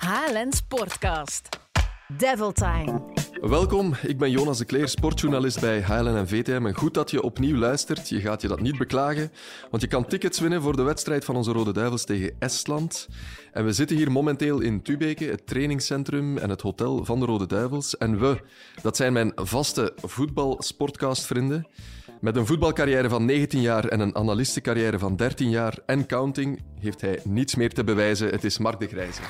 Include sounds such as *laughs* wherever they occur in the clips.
HLN Sportcast. Devil Time. Welkom, ik ben Jonas de Kleer, sportjournalist bij HLN en VTM. En goed dat je opnieuw luistert. Je gaat je dat niet beklagen, want je kan tickets winnen voor de wedstrijd van onze Rode Duivels tegen Estland. En we zitten hier momenteel in Tubeke, het trainingscentrum en het hotel van de Rode Duivels. En we, dat zijn mijn vaste voetbal-sportcast-vrienden. Met een voetbalcarrière van 19 jaar en een analistencarrière van 13 jaar en counting heeft hij niets meer te bewijzen. Het is Mark de Grijze.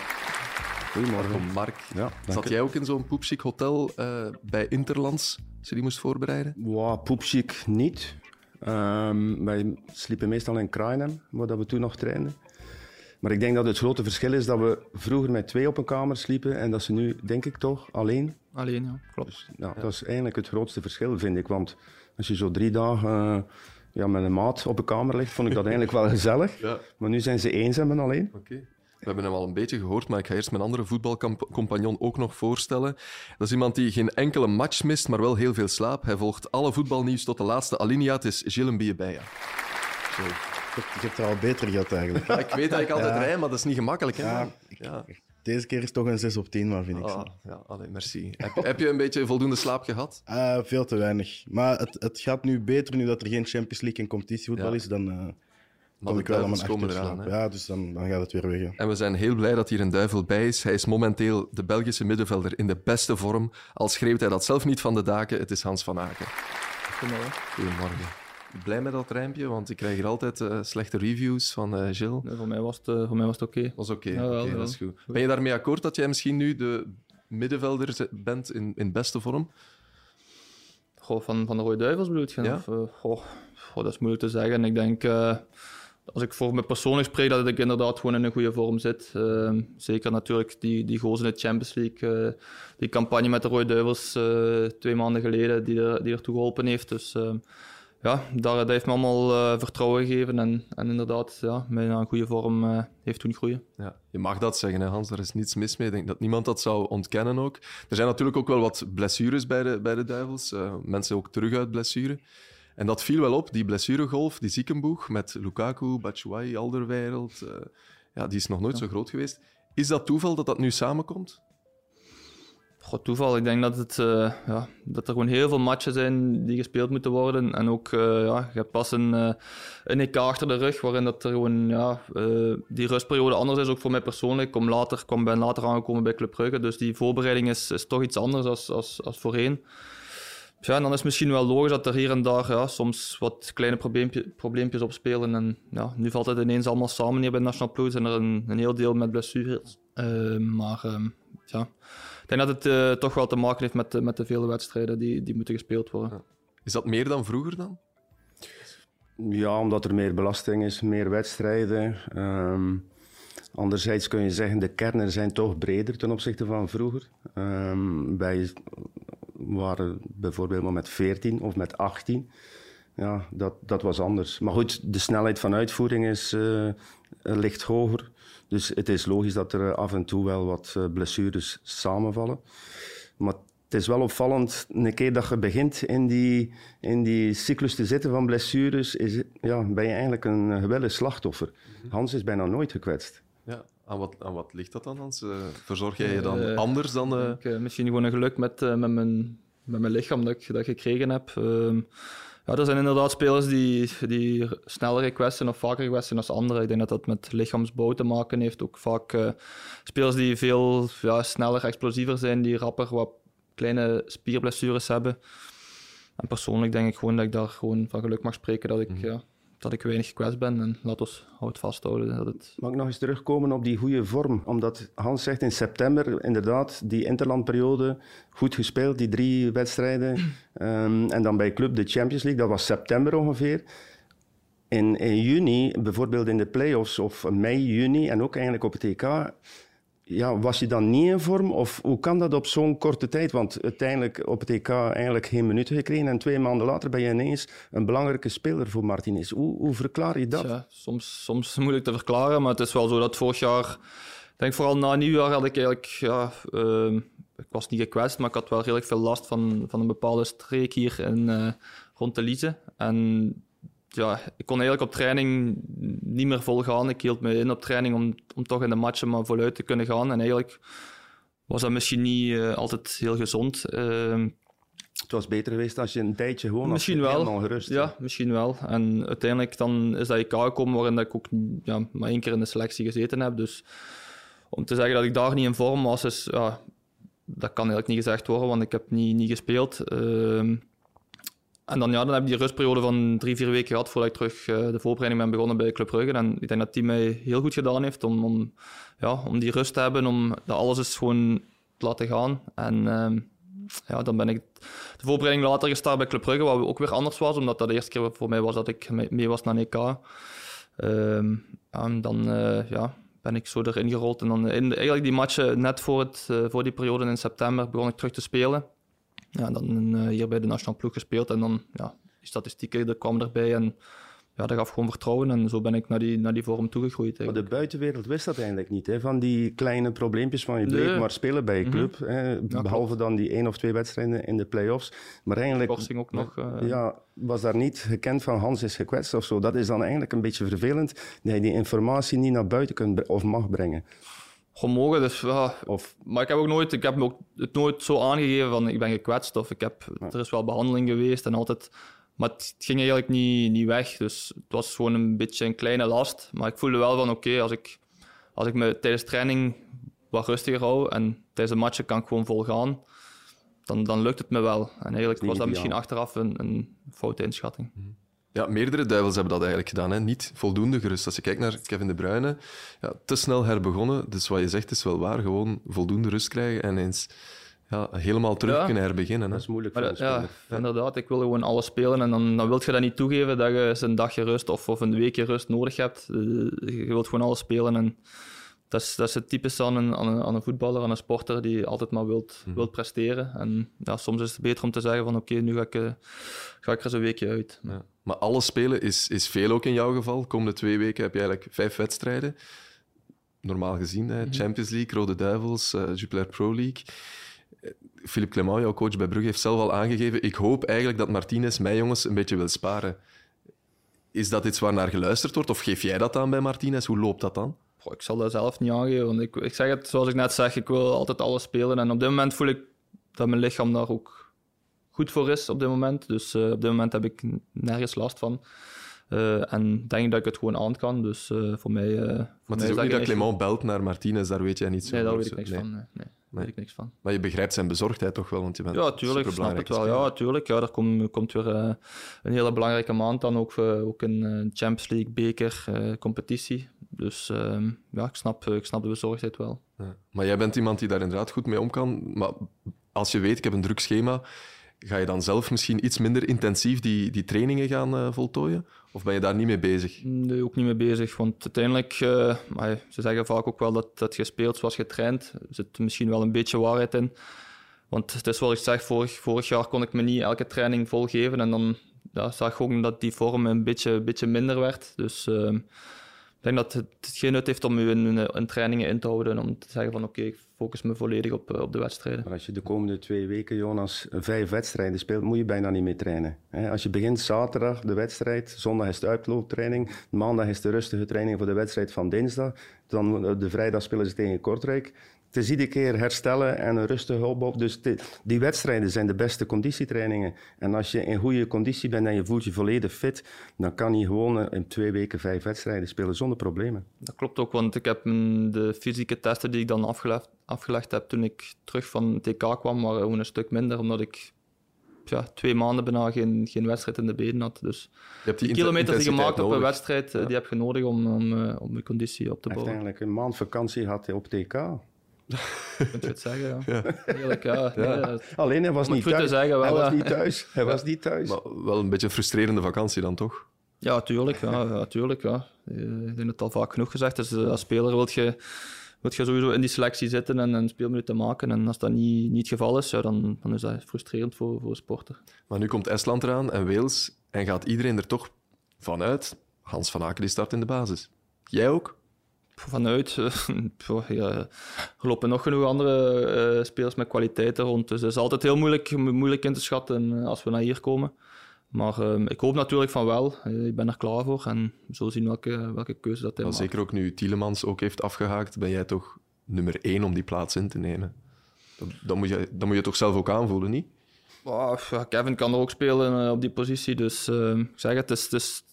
Goedemorgen. Mark, Ja, zat jij ook in zo'n poepchic hotel eh, bij Interlands, als je die moest voorbereiden? Wow, poepchic niet. Ehm, wij sliepen meestal in Kruinen, waar dat we toen nog trainden. Maar ik denk dat het grote verschil is dat we vroeger met twee op een kamer sliepen en dat ze nu, denk ik toch, alleen. Alleen, ja, klopt. Nou, Dat is eigenlijk het grootste verschil, vind ik. Want als je zo drie dagen eh, ja, met een maat op een kamer ligt, vond ik dat *laughs* eigenlijk wel gezellig. Ja. Maar nu zijn ze eenzaam en alleen. Oké. We hebben hem al een beetje gehoord, maar ik ga eerst mijn andere voetbalcompagnon ook nog voorstellen. Dat is iemand die geen enkele match mist, maar wel heel veel slaap. Hij volgt alle voetbalnieuws tot de laatste alinea. Het is Gilles Mbiebeja. Zo. Je hebt, er al beter gehad eigenlijk. Ja, ik weet dat ik altijd rij, maar dat is niet gemakkelijk. Hè? Ja, ja. Deze keer is het toch een 6 op 10, maar vind ik. Ah, ja, allee, merci. Heb, je- heb je een beetje voldoende slaap gehad? Ah, veel te weinig. Maar het, het gaat nu beter nu dat er geen Champions League en competitievoetbal Ja. is. Dan eh Maar kom de ik wel aan mijn komen eraan. Ja, dus dan, dan gaat het weer weg. hè. En we zijn heel blij dat hier een duivel bij is. Hij is momenteel de Belgische middenvelder in de beste vorm. Al schreeuwt hij dat zelf niet van de daken. Het is Hans van Aken. Goedemorgen. Goedemorgen. Blij met dat rijmpje, want ik krijg hier altijd eh, slechte reviews van eh Gilles. Nee, voor mij was het, eh, voor mij was het oké. Dat is oké, Ja, wel. dat is goed. Ben je daarmee akkoord dat jij misschien nu de middenvelder bent in, in beste vorm? Goh, van, van de Rode Duivels bedoel je? Ja. Of, eh, goh, goh, dat is moeilijk te zeggen. Ik denk, eh, als ik voor me persoonlijk spreek, dat ik inderdaad gewoon in een goede vorm zit. Ehm, zeker natuurlijk die, die in de Champions League. eh, die campagne met de Rode Duivels eh, twee maanden geleden, die, er, die ertoe geholpen heeft. Dus ehm, ja, dat heeft me allemaal eh, vertrouwen gegeven. En, en inderdaad, ja, mij naar een goede vorm heeft doen groeien. Ja, je mag dat zeggen, hè, Hans. Daar is niets mis mee. Ik denk dat niemand dat zou ontkennen ook. Er zijn natuurlijk ook wel wat blessures bij de, bij de Duivels. Mensen ook terug uit blessure. En dat viel wel op, die blessuregolf, die ziekenboeg met Lukaku, Batshuayi, Alderweireld. eh, ja, die is nog nooit zo groot geweest. Is dat toeval dat dat nu samenkomt? God, toeval. Ik denk dat, het, eh, ja, dat er gewoon heel veel matchen zijn die gespeeld moeten worden. En ook, eh, ja, je hebt pas een, eh, een EK achter de rug, waarin dat er gewoon, ja, die rustperiode anders is, ook voor mij persoonlijk. Ik kom later, kom, ben later aangekomen bij Club Brugge, dus die voorbereiding is, is toch iets anders als, als, als voorheen. Ja, en dan is het misschien wel logisch dat er hier en daar ja, soms wat kleine probleempje, probleempjes op spelen. En ja, nu valt het ineens allemaal samen hier bij de National Ploeg. zijn er een, een heel deel met blessures. Eh, maar ehm, ja, ik denk dat het eh, toch wel te maken heeft met, de- met de vele wedstrijden die, die moeten gespeeld worden. Is dat meer dan vroeger dan? Ja, omdat er meer belasting is, meer wedstrijden. Ehm, anderzijds kun je zeggen, de kernen zijn toch breder ten opzichte van vroeger. Ehm, wij waren bijvoorbeeld maar met 14 of met 18. Ja, dat, dat was anders. Maar goed, de snelheid van uitvoering is, eh, ligt hoger. Dus het is logisch dat er af en toe wel wat eh, blessures samenvallen. Maar het is wel opvallend, een keer dat je begint in die, in die cyclus te zitten van blessures, is, ja, ben je eigenlijk een geweldig slachtoffer. Hans is bijna nooit gekwetst. Aan wat, aan wat ligt dat dan, Hans? Eh, verzorg jij je dan Eh, anders dan... Ik, eh, misschien gewoon een geluk met, met, mijn, met mijn lichaam dat ik, dat gekregen heb. Ehm, ja, er zijn inderdaad spelers die, die sneller requesten of vaker requesten als anderen. Ik denk dat dat met lichaamsbouw te maken heeft. Ook vaak spelers die veel ja, sneller, explosiever zijn, die rapper wat kleine spierblessures hebben. En persoonlijk denk ik gewoon dat ik daar gewoon van geluk mag spreken dat ik, ja, dat ik weinig gekwetst ben. En laat ons hout vasthouden dat het Mag ik nog eens terugkomen op die goede vorm? Omdat Hans zegt in september, inderdaad, die interlandperiode, goed gespeeld, die drie wedstrijden. *clears throat* Ehm, en dan bij Club de Champions League, dat was september ongeveer. In, in juni, bijvoorbeeld in de play-offs of mei, juni en ook eigenlijk op het EK, ja, was je dan niet in vorm? Of hoe kan dat op zo'n korte tijd? Want uiteindelijk op het EK eigenlijk geen minuten gekregen en twee maanden later ben je ineens een belangrijke speler voor Martinez. Hoe, hoe verklaar je dat? Ja, soms, soms moeilijk te verklaren, maar het is wel zo dat vorig jaar, ik denk vooral na nieuwjaar had ik eigenlijk, ja, ehm, ik was niet gekwetst, maar ik had wel redelijk veel last van, van een bepaalde streek hier in, eh, rond de Lize. En ja, ik kon eigenlijk op training niet meer vol gaan. Ik hield me in op training om, om toch in de matchen maar voluit te kunnen gaan. En eigenlijk was dat misschien niet uh, altijd heel gezond. Uh, het was beter geweest als je een tijdje gewoon misschien wel. helemaal gerust. Ja, misschien wel. En uiteindelijk dan is dat EK gekomen waarin dat ik ook ja, maar één keer in de selectie gezeten heb. Dus om te zeggen dat ik daar niet in vorm was, is, ja, dat kan eigenlijk niet gezegd worden, want ik heb niet, niet gespeeld. Uh, en dan, ja, dan heb ik die rustperiode van drie, vier weken gehad voordat ik terug uh, de voorbereiding ben begonnen bij Club Brugge. En ik denk dat die mij heel goed gedaan heeft om, om, ja, om die rust te hebben, om dat alles is gewoon te laten gaan. En uh, ja, dan ben ik de voorbereiding later gestart bij Club Brugge, wat ook weer anders was, omdat dat de eerste keer voor mij was dat ik mee was naar EK. Ehm, en dan uh, ja, ben ik zo erin gerold. En dan in, eigenlijk die matchen net voor, het, uh, voor die periode in september begon ik terug te spelen. Ja, dan uh, hier bij de nationale ploeg gespeeld en dan ja, die statistieken dat kwam erbij en ja, dat gaf gewoon vertrouwen en zo ben ik naar die, naar die vorm toegegroeid. Maar de buitenwereld wist dat eigenlijk niet, hè? van die kleine probleempjes van je bleef nee. maar spelen bij je club. Mm -hmm. hè? Behalve dan die één of twee wedstrijden in de play-offs. Maar eigenlijk ook nog, uh... ja, was daar niet gekend van Hans is gekwetst of zo. Dat is dan eigenlijk een beetje vervelend dat je die informatie niet naar buiten kunt of mag brengen. Gemogen, dus ja. Of, maar ik heb ook nooit, ik heb me ook het nooit zo aangegeven van ik ben gekwetst of ik heb, ja. er is wel behandeling geweest en altijd maar het ging eigenlijk niet, niet weg. Dus het was gewoon een beetje een kleine last. Maar ik voelde wel van oké, okay, als, ik, als ik me tijdens training wat rustiger hou en tijdens de matchen kan ik gewoon vol gaan, dan, dan lukt het me wel. En eigenlijk was dat misschien achteraf een, een foute inschatting. Ja, meerdere duivels hebben dat eigenlijk gedaan. Hè? Niet voldoende gerust. Als je kijkt naar Kevin De Bruyne, ja, te snel herbegonnen. Dus wat je zegt is wel waar. Gewoon voldoende rust krijgen en eens ja, helemaal terug ja. kunnen herbeginnen. Hè? Dat is moeilijk voor maar, een speler. Ja, inderdaad. Ik wil gewoon alles spelen en dan, dan wil je dat niet toegeven dat je eens een dagje rust of, of een weekje rust nodig hebt. Je wilt gewoon alles spelen en dat is, dat is het typische aan een, aan, een, aan een voetballer, aan een sporter die altijd maar wilt, mm. wilt presteren. En ja, soms is het beter om te zeggen van oké, okay, nu ga ik, uh, ga ik er eens een weekje uit. Ja. Maar alles spelen is, is veel ook in jouw geval. Komende twee weken heb je eigenlijk vijf wedstrijden. Normaal gezien, hè? Champions League, Rode Duivels, uh, Jupiler Pro League. Philippe Clement, jouw coach bij Brugge, heeft zelf al aangegeven. Ik hoop eigenlijk dat Martinez mij jongens een beetje wil sparen. Is dat iets waar naar geluisterd wordt? Of geef jij dat aan bij Martinez? Hoe loopt dat dan? Goh, ik zal dat zelf niet aangeven. Want ik, ik zeg het zoals ik net zeg, ik wil altijd alles spelen. En op dit moment voel ik dat mijn lichaam daar ook goed voor is op dit moment. Dus uh, op dit moment heb ik nergens last van. Uh, en denk dat ik het gewoon aan kan. Dus uh, voor mij. Uh, maar het is ook niet dat Clement belt naar Martinez, daar weet jij niet zo Nee, daar weet ik niks nee. van. Nee. nee. Nee. Weet ik niks van. Maar je begrijpt zijn bezorgdheid toch wel, want je bent Ja, tuurlijk, ik snap het wel. Ja, tuurlijk. Ja, er komt, komt weer een hele belangrijke maand dan, ook, ook een Champions League, beker, competitie. Dus ehm, ja, ik snap, ik snap de bezorgdheid wel. Ja. Maar jij bent iemand die daar inderdaad goed mee om kan. Maar als je weet, ik heb een druk schema, ga je dan zelf misschien iets minder intensief die, die trainingen gaan voltooien? Of ben je daar niet mee bezig? Nee, ook niet mee bezig. Want uiteindelijk, uh, maar ze zeggen vaak ook wel dat, dat je speelt zoals getraind. Er zit misschien wel een beetje waarheid in. Want het is wat ik zeg, vorig, vorig jaar kon ik me niet elke training volgeven. En dan ja, zag ik ook dat die vorm een beetje, beetje minder werd. Dus uh, ik denk dat het, geen nut heeft om je in, in, trainingen in te houden. Om te zeggen van oké, ik focus me volledig op, op de wedstrijden. Als je de komende twee weken, Jonas, vijf wedstrijden speelt, moet je bijna niet meer trainen. Als je begint zaterdag de wedstrijd, zondag is de uitlooptraining, maandag is de rustige training voor de wedstrijd van dinsdag, dan de vrijdag spelen ze tegen Kortrijk. Het is iedere keer herstellen en een rustige opbouw. Dus die, die wedstrijden zijn de beste conditietrainingen. En als je in goede conditie bent en je voelt je volledig fit, dan kan je gewoon in twee weken vijf wedstrijden spelen zonder problemen. Dat klopt ook, want ik heb de fysieke testen die ik dan afgelegd, afgelegd heb toen ik terug van TK kwam, waren gewoon een stuk minder, omdat ik ja, twee maanden bijna geen, geen wedstrijd in de benen had. Dus je hebt die, die kilometers die je maakt nodig. op een wedstrijd, ja. die heb je nodig om, om, om je conditie op te bouwen. Uiteindelijk een maand vakantie had hij op TK. Kunt je het zeggen, ja. *laughs* ja. Heerlijk, ja. Nee, ja. Alleen, hij was, niet thuis. Zeggen, wel, hij was *laughs* niet thuis. Hij was niet thuis. Maar wel een beetje een frustrerende vakantie dan, toch? Ja, tuurlijk. Ja, ja, tuurlijk ja. Ik denk het al vaak genoeg gezegd. Dus als speler wil je, wil je sowieso in die selectie zitten en een speelminuten maken. En als dat niet, niet het geval is, ja, dan, dan is dat frustrerend voor, voor een sporter. Maar nu komt Estland eraan en Wales. En gaat iedereen er toch vanuit? Hans van Aken die start in de basis. Jij ook? Vanuit. *laughs* ja, er lopen nog genoeg andere uh, spelers met kwaliteiten rond. Dus het is altijd heel moeilijk, moeilijk in te schatten als we naar hier komen. Maar ehm, ik hoop natuurlijk van wel. Eh, ik ben er klaar voor en zullen zien welke, welke keuze dat hij Maar maakt. zeker ook nu Tielemans ook heeft afgehaakt, ben jij toch nummer één om die plaats in te nemen. Dat, dat, moet, je, dat moet je toch zelf ook aanvoelen, niet? Kevin kan er ook spelen eh, op die positie. Dus ehm, ik zeg het, het is, het, is,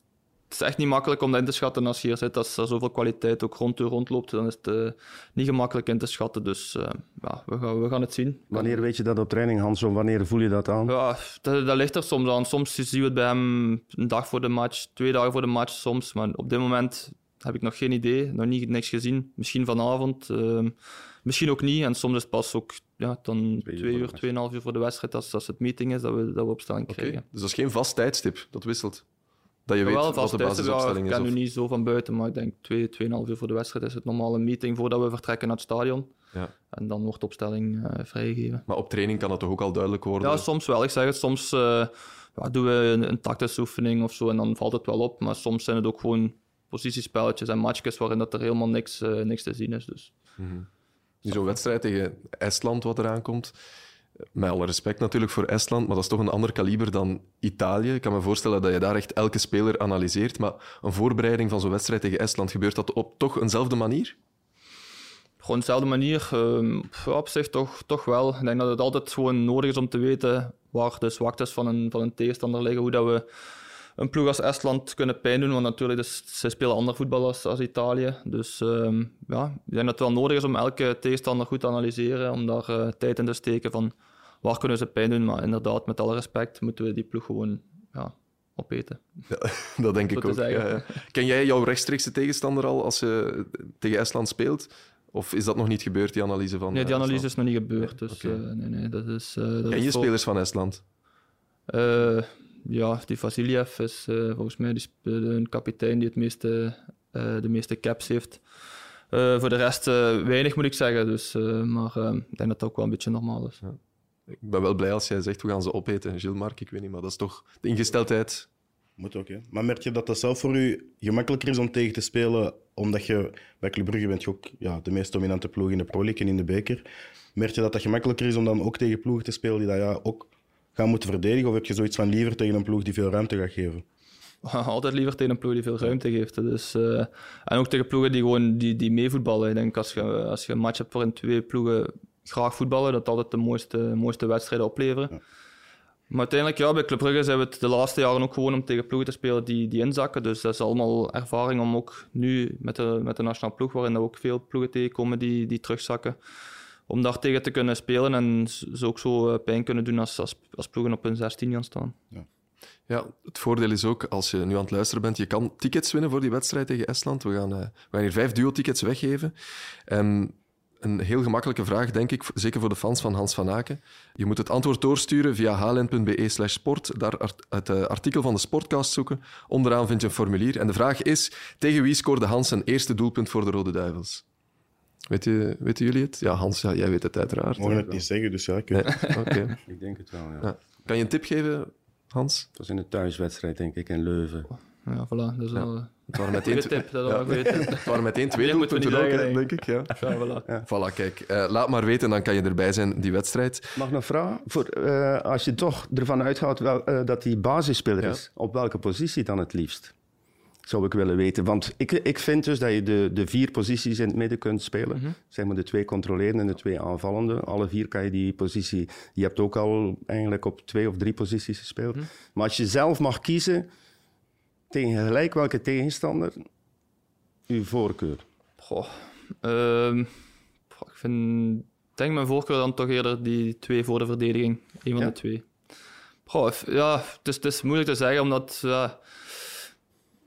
het is echt niet makkelijk om dat in te schatten als je hier zit. Als er zoveel kwaliteit ook rond u rondloopt, dan is het eh, niet gemakkelijk in te schatten. Dus eh, ja, we, gaan, we gaan het zien. Wanneer weet je dat op training, Hans? Of wanneer voel je dat aan? Ja, dat, dat ligt er soms aan. Soms zien we het bij hem een dag voor de match, twee dagen voor de match soms. Maar op dit moment heb ik nog geen idee, nog niet, niks gezien. Misschien vanavond, ehm, misschien ook niet. En soms is het pas ook ja, dan Twee uur twee tweeënhalf uur voor de wedstrijd, als, als het meeting is, dat we, dat we opstelling Oké. krijgen. Dus dat is geen vast tijdstip, dat wisselt. Dat je weet wat de basisopstelling ik is. ken nu niet zo van buiten, maar ik denk twee, tweeënhalf uur voor de wedstrijd is het normaal een meeting voordat we vertrekken naar het stadion. Ja. En dan wordt de opstelling eh, vrijgegeven. Maar op training kan dat toch ook al duidelijk worden? Ja, soms wel. Ik zeg het, soms eh, ja, doen we een, een tactische oefening of zo en dan valt het wel op. Maar soms zijn het ook gewoon positiespelletjes en matchjes waarin dat er helemaal niks, eh, niks te zien is. Dus. Nu zo'n wedstrijd tegen Estland wat eraan komt. Met alle respect natuurlijk voor Estland, maar dat is toch een ander kaliber dan Italië. Ik kan me voorstellen dat je daar echt elke speler analyseert. Maar een voorbereiding van zo'n wedstrijd tegen Estland, gebeurt dat op toch eenzelfde manier? Gewoon dezelfde manier. ja, op zich toch, toch wel. Ik denk dat het altijd gewoon nodig is om te weten waar de zwaktes van een, van een tegenstander liggen. Hoe dat we een ploeg als Estland kunnen pijn doen. Want natuurlijk, dus, ze spelen ander voetbal als, als Italië. Dus ehm, ja, ik denk dat het wel nodig is om elke tegenstander goed te analyseren. Om daar eh, tijd in te steken van waar kunnen ze pijn doen. Maar inderdaad, met alle respect, moeten we die ploeg gewoon ja, opeten. *laughs* Dat denk ik ook. ja, ja. Ken jij jouw rechtstreekse tegenstander al als je tegen Estland speelt? Of is dat nog niet gebeurd, die analyse van Nee, die eh, analyse is nog niet gebeurd. Dus eh, nee, nee, dat is... eh, dat Ken je voor- spelers van Estland? Ja, die Vasiljev is volgens mij die een kapitein die het meeste, de meeste caps heeft. Voor de rest weinig moet ik zeggen, dus, maar ik denk dat dat ook wel een beetje normaal is. Ik ben wel blij als jij zegt, we gaan ze opeten. Gilles Mark, ik weet niet, maar dat is toch de ingesteldheid. Moet ook, hè. Maar merk je dat dat zelf voor u gemakkelijker is om tegen te spelen, omdat je bij Club Brugge bent je ook ja, de meest dominante ploeg in de Pro League en in de beker. Merk je dat dat gemakkelijker is om dan ook tegen ploegen te spelen die dat ja, ook gaan moeten verdedigen? Of heb je zoiets van liever tegen een ploeg die veel ruimte gaat geven? *laughs* Altijd liever tegen een ploeg die veel ruimte geeft. Dus, eh, en ook tegen ploegen die gewoon die, die meevoetballen. Ik denk als je, als je een match hebt waarin twee ploegen graag voetballen, dat altijd de mooiste, mooiste wedstrijden opleveren. Maar uiteindelijk, ja, bij Club Brugge zijn we het de laatste jaren ook gewoon om tegen ploegen te spelen die, die inzakken. Dus dat is allemaal ervaring om ook nu met de, met de nationale ploeg, waarin we ook veel ploegen tegenkomen die, die terugzakken, om daar tegen te kunnen spelen en ze ook zo eh, pijn kunnen doen als, als, als ploegen op hun 16 gaan staan. Ja, het voordeel is ook, als je nu aan het luisteren bent, je kan tickets winnen voor die wedstrijd tegen Estland. We gaan, we gaan hier vijf duo-tickets weggeven. En een heel gemakkelijke vraag, denk ik, zeker voor de fans van Hans van Aken. Je moet het antwoord doorsturen via hln.be slash sport. Daar het eh, artikel van de Sportcast zoeken. Onderaan vind je een formulier. En de vraag is, tegen wie scoorde Hans zijn eerste doelpunt voor de Rode Duivels? Weet je, weten jullie het? Ja, Hans, ja, jij weet het uiteraard. We mogen het niet zeggen, dus ja, ik weet Nee, oké. *laughs* Ik denk het wel, ja. Ja. Kan je een tip geven, Hans? Het was in een thuiswedstrijd, denk ik, in Leuven. Ja, voilà. Dus al, Het waren meteen, tip. Dat tip. het waren meteen twee Meer moeten we doelpunten ook, hè, zeggen, denk ik. Ja. Ja, voilà. Voilà, kijk. eh, laat maar weten, dan kan je erbij zijn, die wedstrijd. Mag ik nog vragen? Voor, eh, als je toch ervan uitgaat wel, eh, dat hij basisspeler Ja. is, op welke positie dan het liefst? Zou ik willen weten. Want ik, ik vind dus dat je de, de vier posities in het midden kunt spelen. Mhm. Zeg maar de twee controlerende en de twee aanvallende. Alle vier kan je die positie... Je hebt ook al eigenlijk op twee of drie posities gespeeld. Mhm. Maar als je zelf mag kiezen tegen gelijk welke tegenstander, uw voorkeur. Goh, ehm, ik vind, denk mijn voorkeur dan toch eerder die twee voor de verdediging. Een van Ja? de twee. Goh, ja, het is, het is moeilijk te zeggen, omdat ja,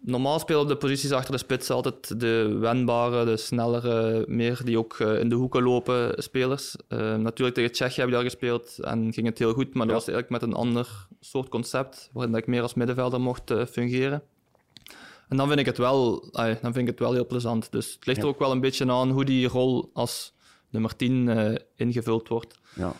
normaal spelen op de posities achter de spits altijd de wendbare, de snellere, meer die ook eh, in de hoeken lopen spelers. Eh, natuurlijk tegen Tsjechië heb ik daar gespeeld en ging het heel goed, maar dat was eigenlijk met een ander soort concept, waarin ik meer als middenvelder mocht eh, fungeren. En dan vind ik het wel, dan vind ik het wel heel plezant. Dus het ligt Ja. er ook wel een beetje aan hoe die rol als nummer 10 eh, ingevuld wordt. Ja.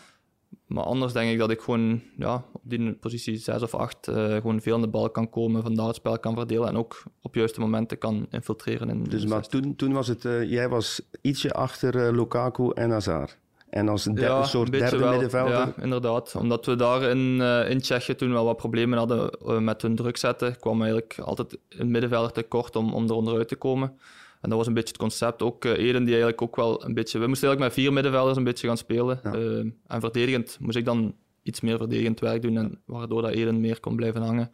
Maar anders denk ik dat ik gewoon ja, op die positie 6 of 8 eh, gewoon veel aan de bal kan komen, vandaar het spel kan verdelen en ook op juiste momenten kan infiltreren. In Dus, maar 16. toen, toen was het... eh, jij was ietsje achter eh, Lukaku en Hazard. en als een, derde, soort derde wel, middenvelder. Ja, inderdaad. Omdat we daar in, in Tsjechië toen wel wat problemen hadden met hun druk zetten, kwam eigenlijk altijd een middenvelder tekort om, om er onderuit te komen. En dat was een beetje het concept. Ook uh, Eden, die eigenlijk ook wel een beetje... We moesten eigenlijk met vier middenvelders een beetje gaan spelen. Ja. en verdedigend moest ik dan iets meer verdedigend werk doen, en waardoor dat Eden meer kon blijven hangen.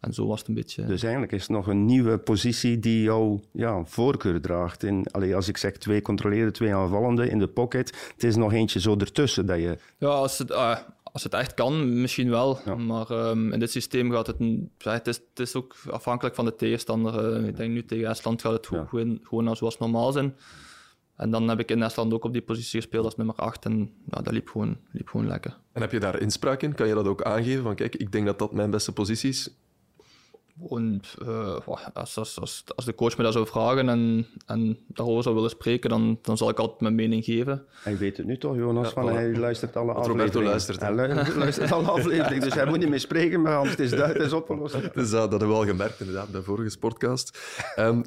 En zo was het een beetje. Dus eigenlijk is het nog een nieuwe positie die jouw ja, voorkeur draagt. In, allee, als ik zeg twee controleren, twee aanvallende in de pocket, het is nog eentje zo ertussen dat je. Ja, als het, uh, als het echt kan, misschien wel. Ja. Maar um, in dit systeem gaat het. Het, is, het is ook afhankelijk van de tegenstander. Uh, ik denk nu tegen Estland gaat het ja. gewoon, gewoon zoals normaal zijn. En dan heb ik in Estland ook op die positie gespeeld als nummer 8. En ja, dat liep gewoon, liep gewoon lekker. En heb je daar inspraak in? Kan je dat ook aangeven? Van kijk, ik denk dat dat mijn beste positie is. En, uh, als, als, als, als, de coach me dat zou vragen en, en daarover zou willen spreken, dan, dan zal ik altijd mijn mening geven. Hij weet het nu toch, Jonas, ja, van, hij luistert alle afleveringen. Roberto luistert. Hij *laughs* luistert alle afleveringen, dus hij moet niet meer spreken, maar anders is het is opgelost. *laughs* Dus dat, dat hebben we al gemerkt, inderdaad, bij de vorige podcast. Um,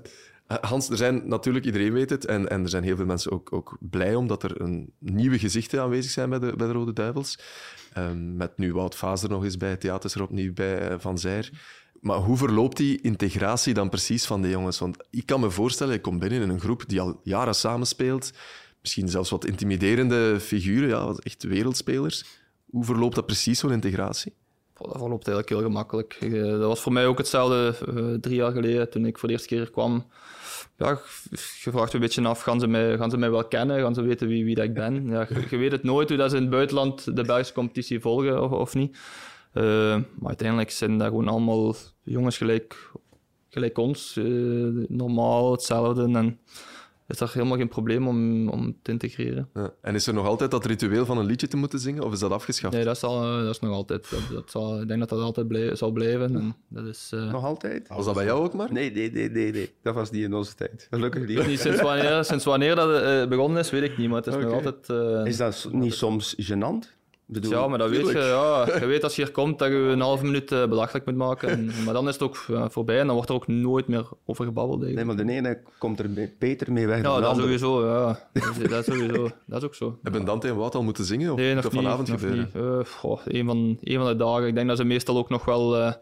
Hans, er zijn natuurlijk, iedereen weet het, en, en er zijn heel veel mensen ook, ook blij omdat er een nieuwe gezichten aanwezig zijn bij de, bij de Rode Duivels. Um, met nu Wout Fazer nog eens bij, Theaters er opnieuw bij, Van Zijr. Maar hoe verloopt die integratie dan precies van de jongens? Want ik kan me voorstellen, je komt binnen in een groep die al jaren samenspeelt, misschien zelfs wat intimiderende figuren, ja, echt wereldspelers. Hoe verloopt dat precies, zo'n integratie? Dat verloopt eigenlijk heel gemakkelijk. Dat was voor mij ook hetzelfde uh, drie jaar geleden, toen ik voor de eerste keer kwam. Ja, je vraagt een beetje af, gaan ze mij, gaan ze mij wel kennen? Gaan ze weten wie, wie dat ik ben? Ja, je, je weet het nooit hoe dat ze in het buitenland de Belgische competitie volgen of, of niet. Uh, maar uiteindelijk zijn dat gewoon allemaal jongens gelijk, gelijk ons. Uh, normaal, hetzelfde. En is er helemaal geen probleem om, om te integreren. Ja. En is er nog altijd dat ritueel van een liedje te moeten zingen, of is dat afgeschaft? Nee, dat is, al, dat is nog altijd. Dat, dat zal, ik denk dat dat altijd blij, zal blijven. En dat is, uh... Nog altijd? Was dat bij jou ook maar? Nee, nee, nee, nee. nee. Dat was niet in onze tijd. Gelukkig niet. niet sinds, wanneer, sinds wanneer dat uh, begonnen is, weet ik niet, maar het is okay. nog altijd... Uh, is dat niet soms gênant? Bedoel, ja, maar dat weet je. Ja. *laughs* Je weet als je hier komt dat je een halve minuut uh, belachelijk moet maken. En, *laughs* maar dan is het ook uh, voorbij en dan wordt er ook nooit meer over gebabbeld. Eigenlijk. Nee, maar de ene komt er beter mee weg ja, dan de dat andere. sowieso. Ja. *laughs* Dat, is sowieso. Dat is ook zo. Hebben Dante en Wout al moeten zingen? Of nee, nog dat niet, vanavond nog gebeuren? Niet. Uh, goh, een, van, een van de dagen. Ik denk dat ze meestal ook nog wel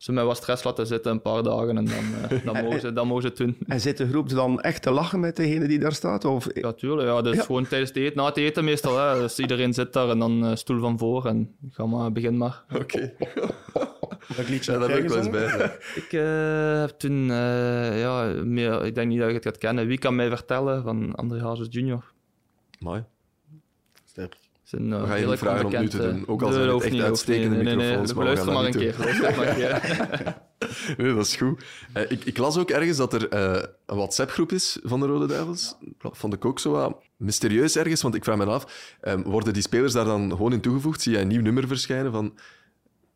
ze mij wat stress laten zitten een paar dagen en dan, uh, dan, mogen, ze, dan mogen ze het doen. *laughs* En zit de groep dan echt te lachen met degene die daar staat? Of... Ja, tuurlijk. Ja, dat is ja. gewoon tijdens het eten, na het eten meestal. Hè. Dus iedereen zit daar en dan uh, stoel van voor en ga maar, begin maar. Oké. Okay. *laughs* Dat liedje ja, daar ben ik wel eens bij. Ja. *laughs* Ik uh, heb toen, ja, meer, ik denk niet dat je het gaat kennen. Wie kan mij vertellen van André Hazes Jr. Mooi. Sterk. Zijn, uh, we gaan je niet vragen om nu te doen, ook al zijn het echt niet, uitstekende nee, microfoons. Nee, nee, luister maar een keer. Luister maar een keer. *laughs* *laughs* nee, dat is goed. Uh, ik, ik, las ook ergens dat er uh, een WhatsApp-groep is van de Rode Duivels. Dat vond ik ook zo wat mysterieus ergens, want ik vraag me af, um, worden die spelers daar dan gewoon in toegevoegd? Zie je een nieuw nummer verschijnen van...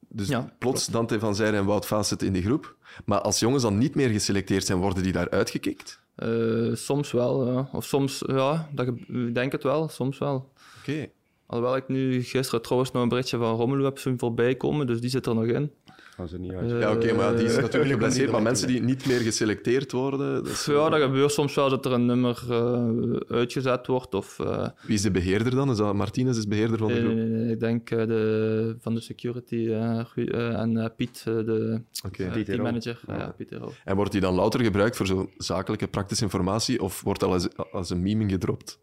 Dus ja, plots klopt. Dante van Zijre en Wout Vaas zitten in die groep. Maar als jongens dan niet meer geselecteerd zijn, worden die daar uitgekikt? Uh, soms wel, ja. Of soms, ja, dat, ik denk het wel, soms wel. Oké. Okay. Alhoewel ik nu gisteren trouwens nog een berichtje van Romelu heb zien voorbij komen, dus die zit er nog in. Gaan ze niet uit. Uh, ja, oké, okay, maar die is *laughs* natuurlijk geblesseerd. Maar mensen die niet meer geselecteerd worden... Dat is, ja, dat gebeurt soms wel dat er een nummer uh, uitgezet wordt. Of, uh, Wie is de beheerder dan? Is dat Martinez is beheerder van de groep? Nee, nee, ik denk de, van de security en Piet, de okay. Ja. Ja, Piet en wordt die dan louter gebruikt voor zo zakelijke, praktische informatie? Of wordt dat als, als een meme gedropt?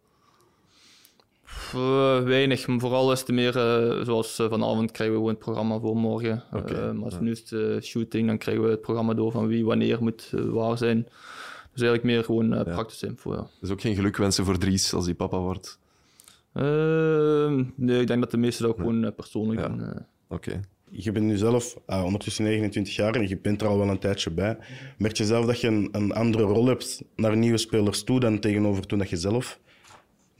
Uh, weinig, maar vooral is het meer uh, zoals uh, vanavond krijgen we gewoon het programma voor morgen. Okay, maar als ja. nu is het shooting, dan krijgen we het programma door van wie wanneer moet waar zijn. Dus eigenlijk meer gewoon ja. praktische info. Ja. Dus ook geen geluk wensen voor Dries als die papa wordt? Ehm, nee, ik denk dat de meesten dat ook gewoon persoonlijk ja. doen. Oké. Okay. Je bent nu zelf ondertussen 29 jaar en je bent er al wel een tijdje bij. Merk je zelf dat je een, een andere rol hebt naar nieuwe spelers toe dan tegenover toen dat je zelf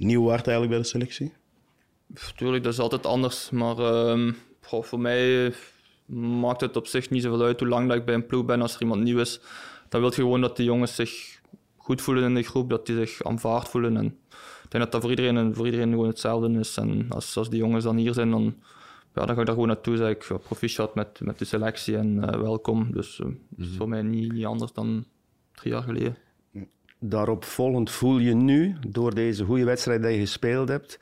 nieuw waard eigenlijk bij de selectie? Tuurlijk, dat is altijd anders. Maar goh, voor mij maakt het op zich niet zoveel uit hoe lang dat ik bij een ploeg ben. Als er iemand nieuw is, dan wil je gewoon dat die jongens zich goed voelen in de groep, dat die zich aanvaard voelen. En ik denk dat dat voor iedereen, voor iedereen gewoon hetzelfde is. En als, als die jongens dan hier zijn, dan, ja, dan ga ik daar gewoon naartoe. Zeg ik, proficiat met, met de selectie en uh, welkom. Dus uh, mm-hmm. is voor mij niet, niet anders dan drie jaar geleden. Daarop volgend voel je nu, door deze goede wedstrijd die je gespeeld hebt,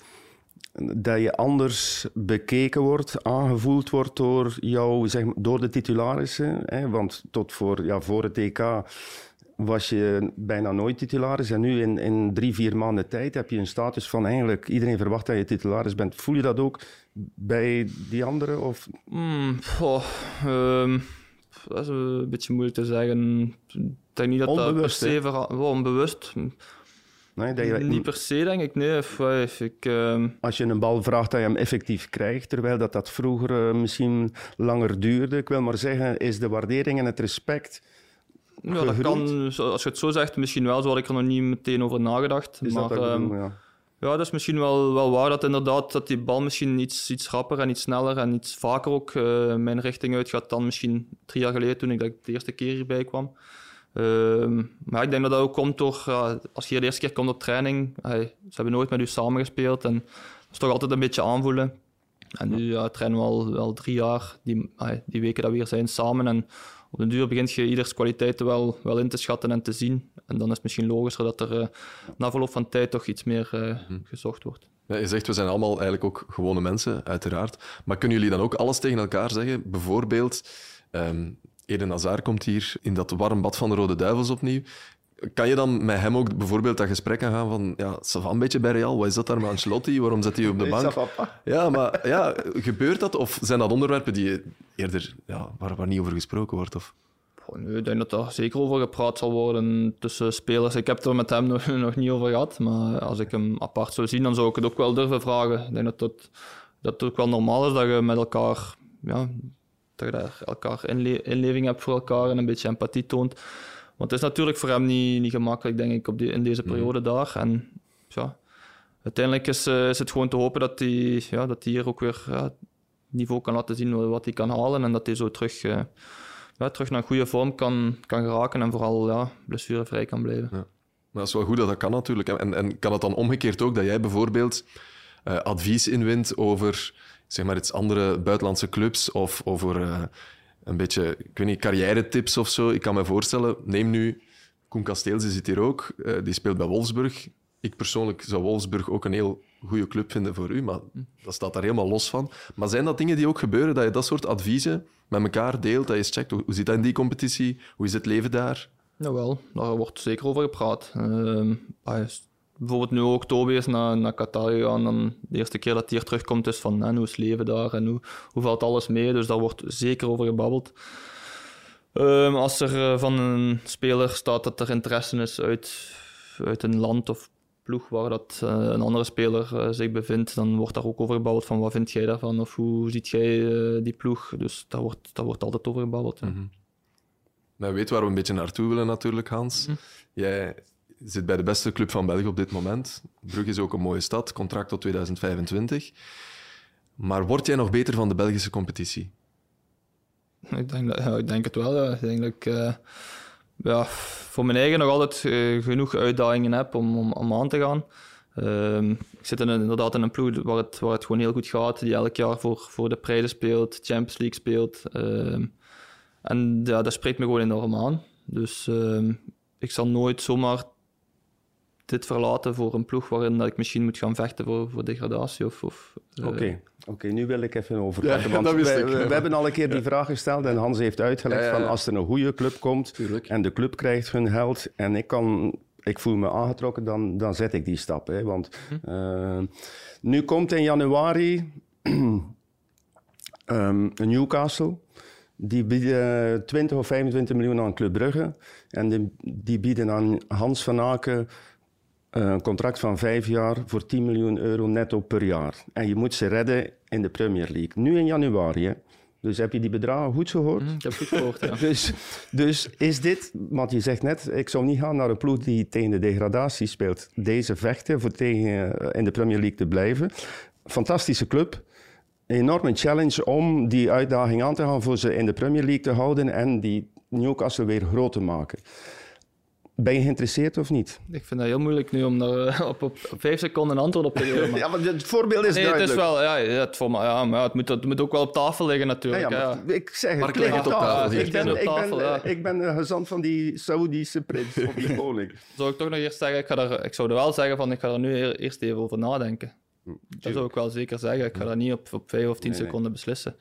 dat je anders bekeken wordt, aangevoeld wordt door jou, zeg door de titularissen. Hè? Want tot voor, ja, voor het EK was je bijna nooit titularis. En nu in, in drie, vier maanden tijd heb je een status van eigenlijk iedereen verwacht dat je titularis bent. Voel je dat ook bij die anderen? Of? Mm, goh, ehm, dat is een beetje moeilijk te zeggen. Ik denk niet dat dat per Onbewust, se onbewust. Nee, dat je Niet per se, denk ik. Nee, Of, ik, ehm, als je een bal vraagt, dat je hem effectief krijgt, terwijl dat, dat vroeger eh, misschien langer duurde. Ik wil maar zeggen, is de waardering en het respect... ja, dat kan, als je het zo zegt, misschien wel. Zo had ik er nog niet meteen over nagedacht. Is maar dat bedoel, ja. Ja, dat is misschien wel, wel waar dat inderdaad dat die bal misschien iets, iets rapper en iets sneller en iets vaker ook eh, mijn richting uitgaat dan misschien drie jaar geleden toen ik dat de eerste keer hierbij kwam. Ehm, maar ik denk dat dat ook komt door, als je hier de eerste keer komt op training, ze hebben nooit met u samengespeeld en dat is toch altijd een beetje aanvoelen. En nu ja, trainen we al, al drie jaar, die, die weken dat we hier zijn samen. En op den duur begint je ieders kwaliteiten wel, wel in te schatten en te zien. En dan is het misschien logischer dat er eh, na verloop van tijd toch iets meer eh, gezocht wordt. Ja, je zegt, we zijn allemaal eigenlijk ook gewone mensen, uiteraard. Maar kunnen jullie dan ook alles tegen elkaar zeggen? Bijvoorbeeld, ehm Eden Hazard komt hier in dat warm bad van de Rode Duivels opnieuw. Kan je dan met hem ook bijvoorbeeld dat gesprek aan gaan van ja, ça va een beetje bij Real, wat is dat daar met Ancelotti? Waarom zit hij op de bank? Ja, maar ja, gebeurt dat? Of zijn dat onderwerpen die eerder, ja, waar, waar niet over gesproken wordt? Of... Ik denk dat er zeker over gepraat zal worden tussen spelers. Ik heb het er met hem *laughs* nog, nog niet over gehad, maar als ik hem apart zou zien, dan zou ik het ook wel durven vragen. Ik denk dat dat, ook wel normaal is dat je met elkaar, ja, dat je daar elkaar inle inleving hebt voor elkaar en een beetje empathie toont. Want het is natuurlijk voor hem niet, niet gemakkelijk, denk ik, op die, in deze periode daar. En ja, uiteindelijk is, eh, is het gewoon te hopen dat hij, ja, dat hier ook weer ja, het niveau kan laten zien wat hij kan halen en dat hij zo terug... eh, ja, terug naar goede vorm kan, kan geraken en vooral ja, blessurevrij kan blijven. Maar dat is wel goed dat dat kan natuurlijk. En, en kan het dan omgekeerd ook dat jij bijvoorbeeld eh, advies inwint over zeg maar iets andere buitenlandse clubs of over eh, een beetje, ik weet niet, carrière-tips of zo? Ik kan me voorstellen, neem nu Koen Kasteels, die zit hier ook, eh, die speelt bij Wolfsburg. Ik persoonlijk zou Wolfsburg ook een heel goede club vinden voor u, maar dat staat daar helemaal los van. Maar zijn dat dingen die ook gebeuren, dat je dat soort adviezen met elkaar deelt, dat je eens checkt, hoe zit dat in die competitie, hoe is het leven daar? Jawel, daar wordt zeker over gepraat. Ehm, is bijvoorbeeld nu ook Toby is naar, naar Qatar gegaan. Dan de eerste keer dat hij hier terugkomt is van hoe is het leven daar en hoe, hoe valt alles mee. Dus daar wordt zeker over gebabbeld. Ehm, als er eh, van een speler staat dat er interesse is uit, uit een land of ploeg waar dat, eh, een andere speler eh, zich bevindt, dan wordt daar ook over gebabbeld van wat vind jij daarvan of hoe ziet jij eh, die ploeg. Dus daar wordt, daar wordt altijd over gebabbeld. ja. Nou, weet waar we een beetje naartoe willen natuurlijk, Hans. Jij zit bij de beste club van België op dit moment. Brugge is ook een mooie stad, contract tot 2025. Maar word jij nog beter van de Belgische competitie? Ik denk, dat, ja, ik denk het wel. Ja. Ik denk dat ik ja, voor mijn eigen nog altijd eh, genoeg uitdagingen heb om, om, aan te gaan. Ehm, ik zit in inderdaad in een ploeg waar het, waar het gewoon heel goed gaat, die elk jaar voor, voor de prijzen speelt, Champions League speelt. Ehm, en ja, dat spreekt me gewoon enorm aan. Dus ehm, ik zal nooit zomaar dit verlaten voor een ploeg waarin dat ik misschien moet gaan vechten voor, voor degradatie. Of, of, eh, Oké, Oké, nu wil ik even overpakken. *laughs* Ja, want dat wist wij- ik. we, we hebben al een keer die vraag gesteld en Hans heeft uitgelegd Ja, ja, ja. van als er een goede club komt Tuurlijk. en de club krijgt hun geld en ik, kan, ik voel me aangetrokken, dan, dan zet ik die stap. Hè, want eh, nu komt in januari *clears throat* ehm, Newcastle. Die bieden 20 of 25 miljoen aan Club Brugge. En die, die bieden aan Hans van Aken een contract van vijf jaar voor 10 miljoen euro netto per jaar. En je moet ze redden in de Premier League. Nu in januari. Hè. Dus heb je die bedragen goed gehoord? hm, ik heb goed gehoord, ja. *laughs* Dus, dus is dit, want je zegt net, ik zou niet gaan naar een ploeg die tegen de degradatie speelt. Deze vechten voor tegen eh, in de Premier League te blijven. Fantastische club. Een enorme challenge om die uitdaging aan te gaan voor ze in de Premier League te houden en die Newcastle weer groot te maken. Ben je geïnteresseerd of niet? Ik vind dat heel moeilijk nu om daar eh, op, *laughs* op, op vijf seconden een antwoord op te geven. maar- *laughs* Ja, maar het voorbeeld is Nee, het is wel, ja, ja, het, voor, ja, maar ja, het, moet, het moet ook wel op tafel liggen natuurlijk. ja, Ja, maar ik zeg het, ligt leg het op op tafel. Ik ben, ik, op ben, ja. ik ben een gezant van die Saoedische prins, of die *laughs* koning. Zou ik toch nog eerst zeggen, ik, ga ik zou er wel zeggen van ik ga er nu eer- eerst even over nadenken. dat zou ik wel zeker zeggen. Ik ga dat niet op, op vijf of tien Nee, nee. seconden beslissen.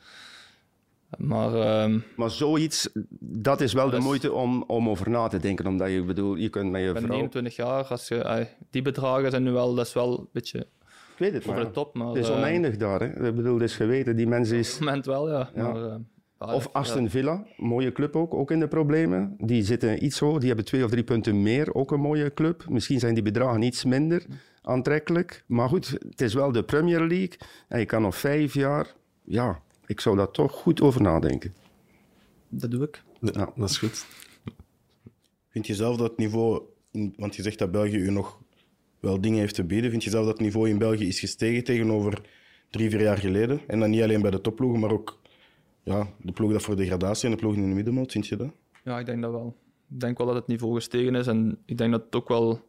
Maar ehm, Maar zoiets, dat is wel de moeite om, om over na te denken. Omdat je, bedoel, je kunt met je vrouw... 29 jaar. Als je, die bedragen zijn nu wel, dat is wel een beetje Ik weet het, over maar de top. Maar, het is eh, oneindig daar. Hè. Ik bedoel, het is geweten. Die mensen op is... het moment wel, ja. Ja. Maar, eh, ja, Of Aston Villa, mooie club ook, ook in de problemen. Die zitten iets hoog, die hebben twee of drie punten meer, ook een mooie club. Misschien zijn die bedragen iets minder aantrekkelijk. Maar goed, het is wel de Premier League. En je kan nog vijf jaar... Ja, ik zou daar toch goed over nadenken. dat doe ik. Ja, dat is goed. Vind je zelf dat het niveau, want je zegt dat België u nog wel dingen heeft te bieden, vind je zelf dat het niveau in België is gestegen tegenover drie, vier jaar geleden? En dan niet alleen bij de topploegen, maar ook ja, de ploegen dat voor degradatie en de ploegen in de middenmoot, vind je dat? Ja, ik denk dat wel. Ik denk wel dat het niveau gestegen is. En ik denk dat het ook wel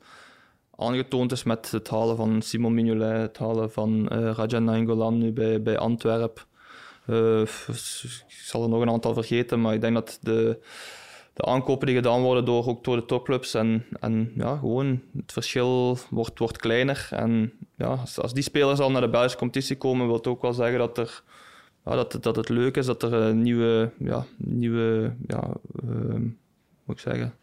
aangetoond is met het halen van Simon Mignolet, het halen van eh Rajan Nainggolan nu bij, bij Antwerpen. Eh, ik zal er nog een aantal vergeten, maar ik denk dat de, de aankopen die gedaan worden door, ook door de topclubs en, en ja, gewoon het verschil wordt, wordt kleiner. En ja, als, als die spelers al naar de Belgische competitie komen, wil het ook wel zeggen dat er ja, dat, dat het leuk is dat er een nieuwe, ja, nieuwe ja, ehm, moet ik zeggen,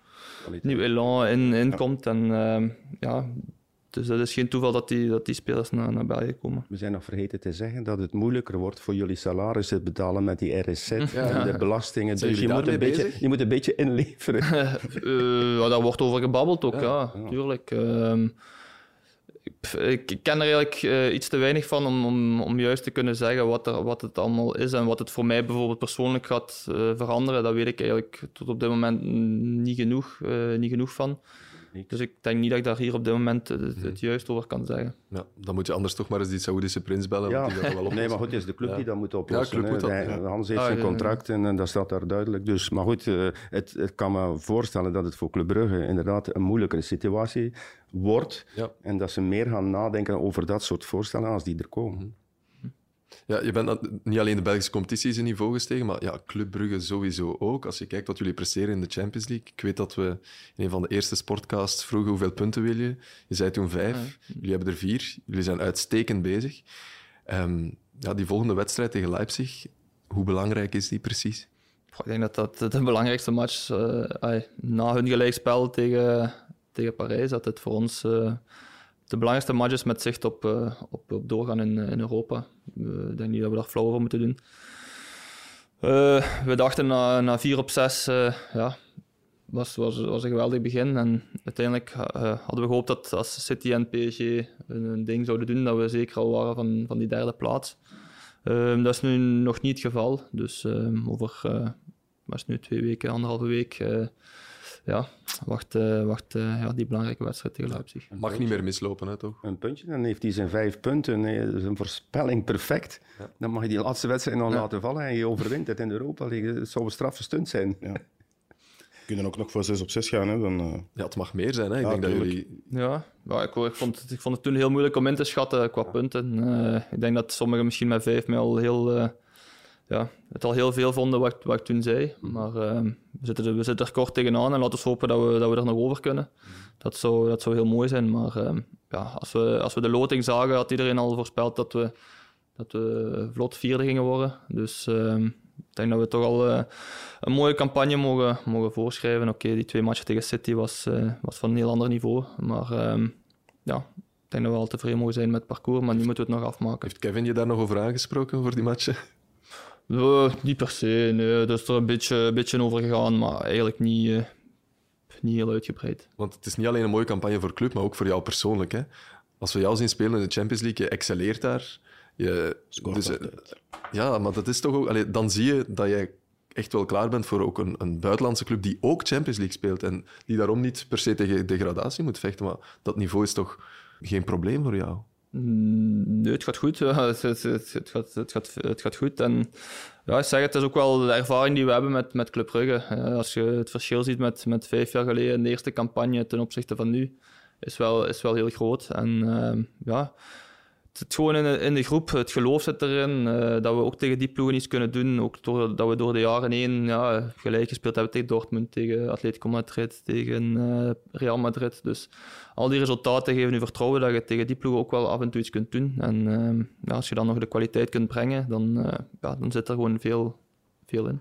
nieuw elan in, in komt. En ehm, ja, dus dat is geen toeval dat die, dat die spelers naar, naar België komen. We zijn nog vergeten te zeggen dat het moeilijker wordt voor jullie salaris te betalen met die RSZ en de belastingen. Zijn Dus je moet, een beetje, je moet een beetje inleveren. *laughs* Eh, ja, daar wordt over gebabbeld ook, ja, tuurlijk. Ehm, ik, ik- ik ken er eigenlijk eh, iets te weinig van om, om, om juist te kunnen zeggen wat, er, wat het allemaal is en wat het voor mij bijvoorbeeld persoonlijk gaat eh, veranderen. Dat weet ik eigenlijk tot op dit moment niet genoeg, eh, niet genoeg van. Dus ik denk niet dat ik daar hier op dit moment het, het, het juist over kan zeggen. Ja, dan moet je anders toch maar eens die Saoedische prins bellen. Ja, want die gaat wel nee, maar goed, het is de club Ja. die dat moet oplossen. club moet dat, ja. Hans heeft Ah, zijn ja, ja. contract en, en dat staat daar duidelijk. Dus, maar goed, eh, het, het kan me voorstellen dat het voor Club Brugge inderdaad een moeilijkere situatie wordt. Ja. En dat ze meer gaan nadenken over dat soort voorstellen als die er komen. Ja, je bent niet alleen de Belgische competitie is een niveau gestegen, maar ja, Club Brugge sowieso ook. Als je kijkt wat jullie presteren in de Champions League. Ik weet dat we in een van de eerste sportcasts vroegen hoeveel punten wil je. Je zei toen vijf. Jullie hebben er vier. Jullie zijn uitstekend bezig. Ehm, ja, die volgende wedstrijd tegen Leipzig, hoe belangrijk is die precies? Goh, Ik denk dat dat de belangrijkste match ai, na hun gelijkspel tegen, tegen Parijs, dat het voor ons eh, de belangrijkste match is met zicht op, eh, op, op doorgaan in, in Europa. Eh, ik denk niet dat we daar flauw over moeten doen. Eh, we dachten na, na vier op zes, eh, ja, was, was, was een geweldig begin. En uiteindelijk hadden we gehoopt dat als City en PSG een, ding zouden doen, dat we zeker al waren van, van die derde plaats. Ehm, dat is nu nog niet het geval. Dus ehm, over uh, was nu twee weken, anderhalve week, ja, wacht, eh, wacht eh, ja, die belangrijke wedstrijd tegen Leipzig. Mag niet meer mislopen, hè, toch? Een puntje, dan heeft hij zijn vijf punten. Nee, dat is een voorspelling perfect. Dan mag je die laatste wedstrijd nog laten vallen en je overwint het in Europa League. Het zou een straffe stunt zijn. Ja. Kunnen ook nog voor 6 op 6 gaan. Hè? Dan, eh, Ja, het mag meer zijn. Hè? Ik Ja, denk dat jullie... Ja, ja ik, ik, vond het, ik vond het toen heel moeilijk om in te schatten qua punten. Eh, ik denk dat sommigen misschien met vijf mij al heel, eh, ja, het al heel veel vonden wat, ik- wat ik toen zei. Maar eh, we, zitten er, we zitten er kort tegenaan en laten we hopen dat we, dat we er nog over kunnen. Dat zou, dat zou heel mooi zijn. Maar eh, ja, als, we, als we de loting zagen, had iedereen al voorspeld dat we, dat we vlot vierde gingen worden. Dus eh, ik denk dat we toch al eh, een mooie campagne mogen, mogen voorschrijven. Oké, die twee matchen tegen City was, eh, was van een heel ander niveau. Maar ehm, ja, ik denk dat we al tevreden mogen zijn met het parcours, maar nu moeten we het nog afmaken. Heeft Kevin je daar nog over aangesproken, voor die matchen? Eh, niet per se, nee. Dat is er een beetje, een beetje over gegaan, maar eigenlijk niet, eh, niet heel uitgebreid. Want het is niet alleen een mooie campagne voor club, maar ook voor jou persoonlijk. Hè? Als we jou zien spelen in de Champions League, je excelleert daar. Je, Scoort dus, eh, ja, maar dat is toch ook... allee, dan zie je dat jij echt wel klaar bent voor ook een, een buitenlandse club die ook Champions League speelt en die daarom niet per se tegen degradatie moet vechten. Maar dat niveau is toch geen probleem voor jou? Mm, Nee, het gaat goed. *laughs* Het, het, het, gaat, het, gaat, goed. En ja, ik zeg, het is ook wel de ervaring die we hebben met, met Club Brugge. Eh, Als je het verschil ziet met, met vijf jaar geleden, de eerste campagne ten opzichte van nu, is wel, is wel heel groot. En ehm, ja, het gewoon in de, in de groep, het geloof zit erin. eh, dat we ook tegen die ploegen iets kunnen doen. Ook dat we door de jaren heen ja, gelijk gespeeld hebben tegen Dortmund, tegen Atletico Madrid, tegen eh, Real Madrid. Dus al die resultaten geven nu vertrouwen dat je tegen die ploegen ook wel af en toe iets kunt doen. En ehm, ja, als je dan nog de kwaliteit kunt brengen, dan, eh, ja, dan zit er gewoon veel, veel in.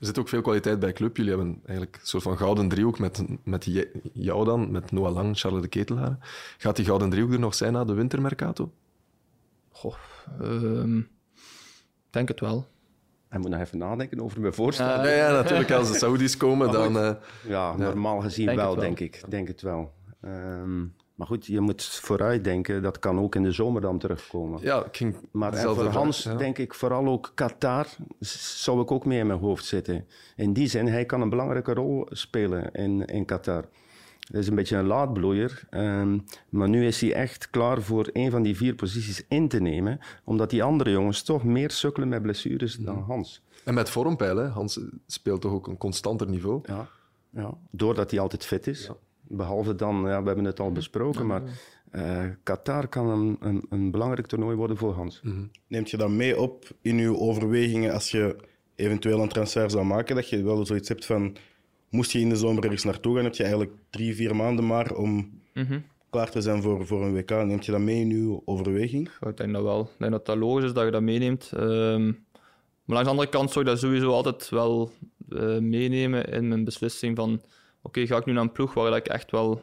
Er zit ook veel kwaliteit bij club. Jullie hebben eigenlijk een soort van gouden driehoek met, met jou dan, met Noah Lang, Charles de Ketelaar. Gaat die gouden driehoek er nog zijn na de wintermercato? Goh, ehm, ik denk het wel. Hij moet nog even nadenken over mijn voorstel. Ja, ja, natuurlijk. Als de *laughs* Saudis komen, dan... eh, Ja, normaal gezien Denk wel, denk ik. Denk het wel. Ehm, maar goed, je moet vooruit denken. Dat kan ook in de zomer dan terugkomen. ja, ik ging Maar en voor Hans ja. denk ik vooral ook Qatar zou ik ook mee in mijn hoofd zitten. In die zin, hij kan een belangrijke rol spelen in, in Qatar. Hij is een beetje een laadbloeier, ehm, maar nu is hij echt klaar voor een van die vier posities in te nemen, omdat die andere jongens toch meer sukkelen met blessures dan Hans. En met vormpeil, hè. Hans speelt toch ook een constanter niveau. Ja, ja. doordat hij altijd fit is. Behalve dan, ja, we hebben het al besproken, maar eh, Qatar kan een, een, een belangrijk toernooi worden voor Hans. Neemt je dat mee op in je overwegingen als je eventueel een transfer zou maken? Dat je wel zoiets hebt van, moest je in de zomer ergens naartoe gaan, heb je eigenlijk drie, vier maanden maar om klaar te zijn voor, voor een WK. Neemt je dat mee in je overweging? Ja, ik denk dat wel. Ik denk dat dat logisch is dat je dat meeneemt. Ehm, maar langs de andere kant zou ik dat sowieso altijd wel eh, meenemen in mijn beslissing van oké, ga ik nu naar een ploeg waar ik echt wel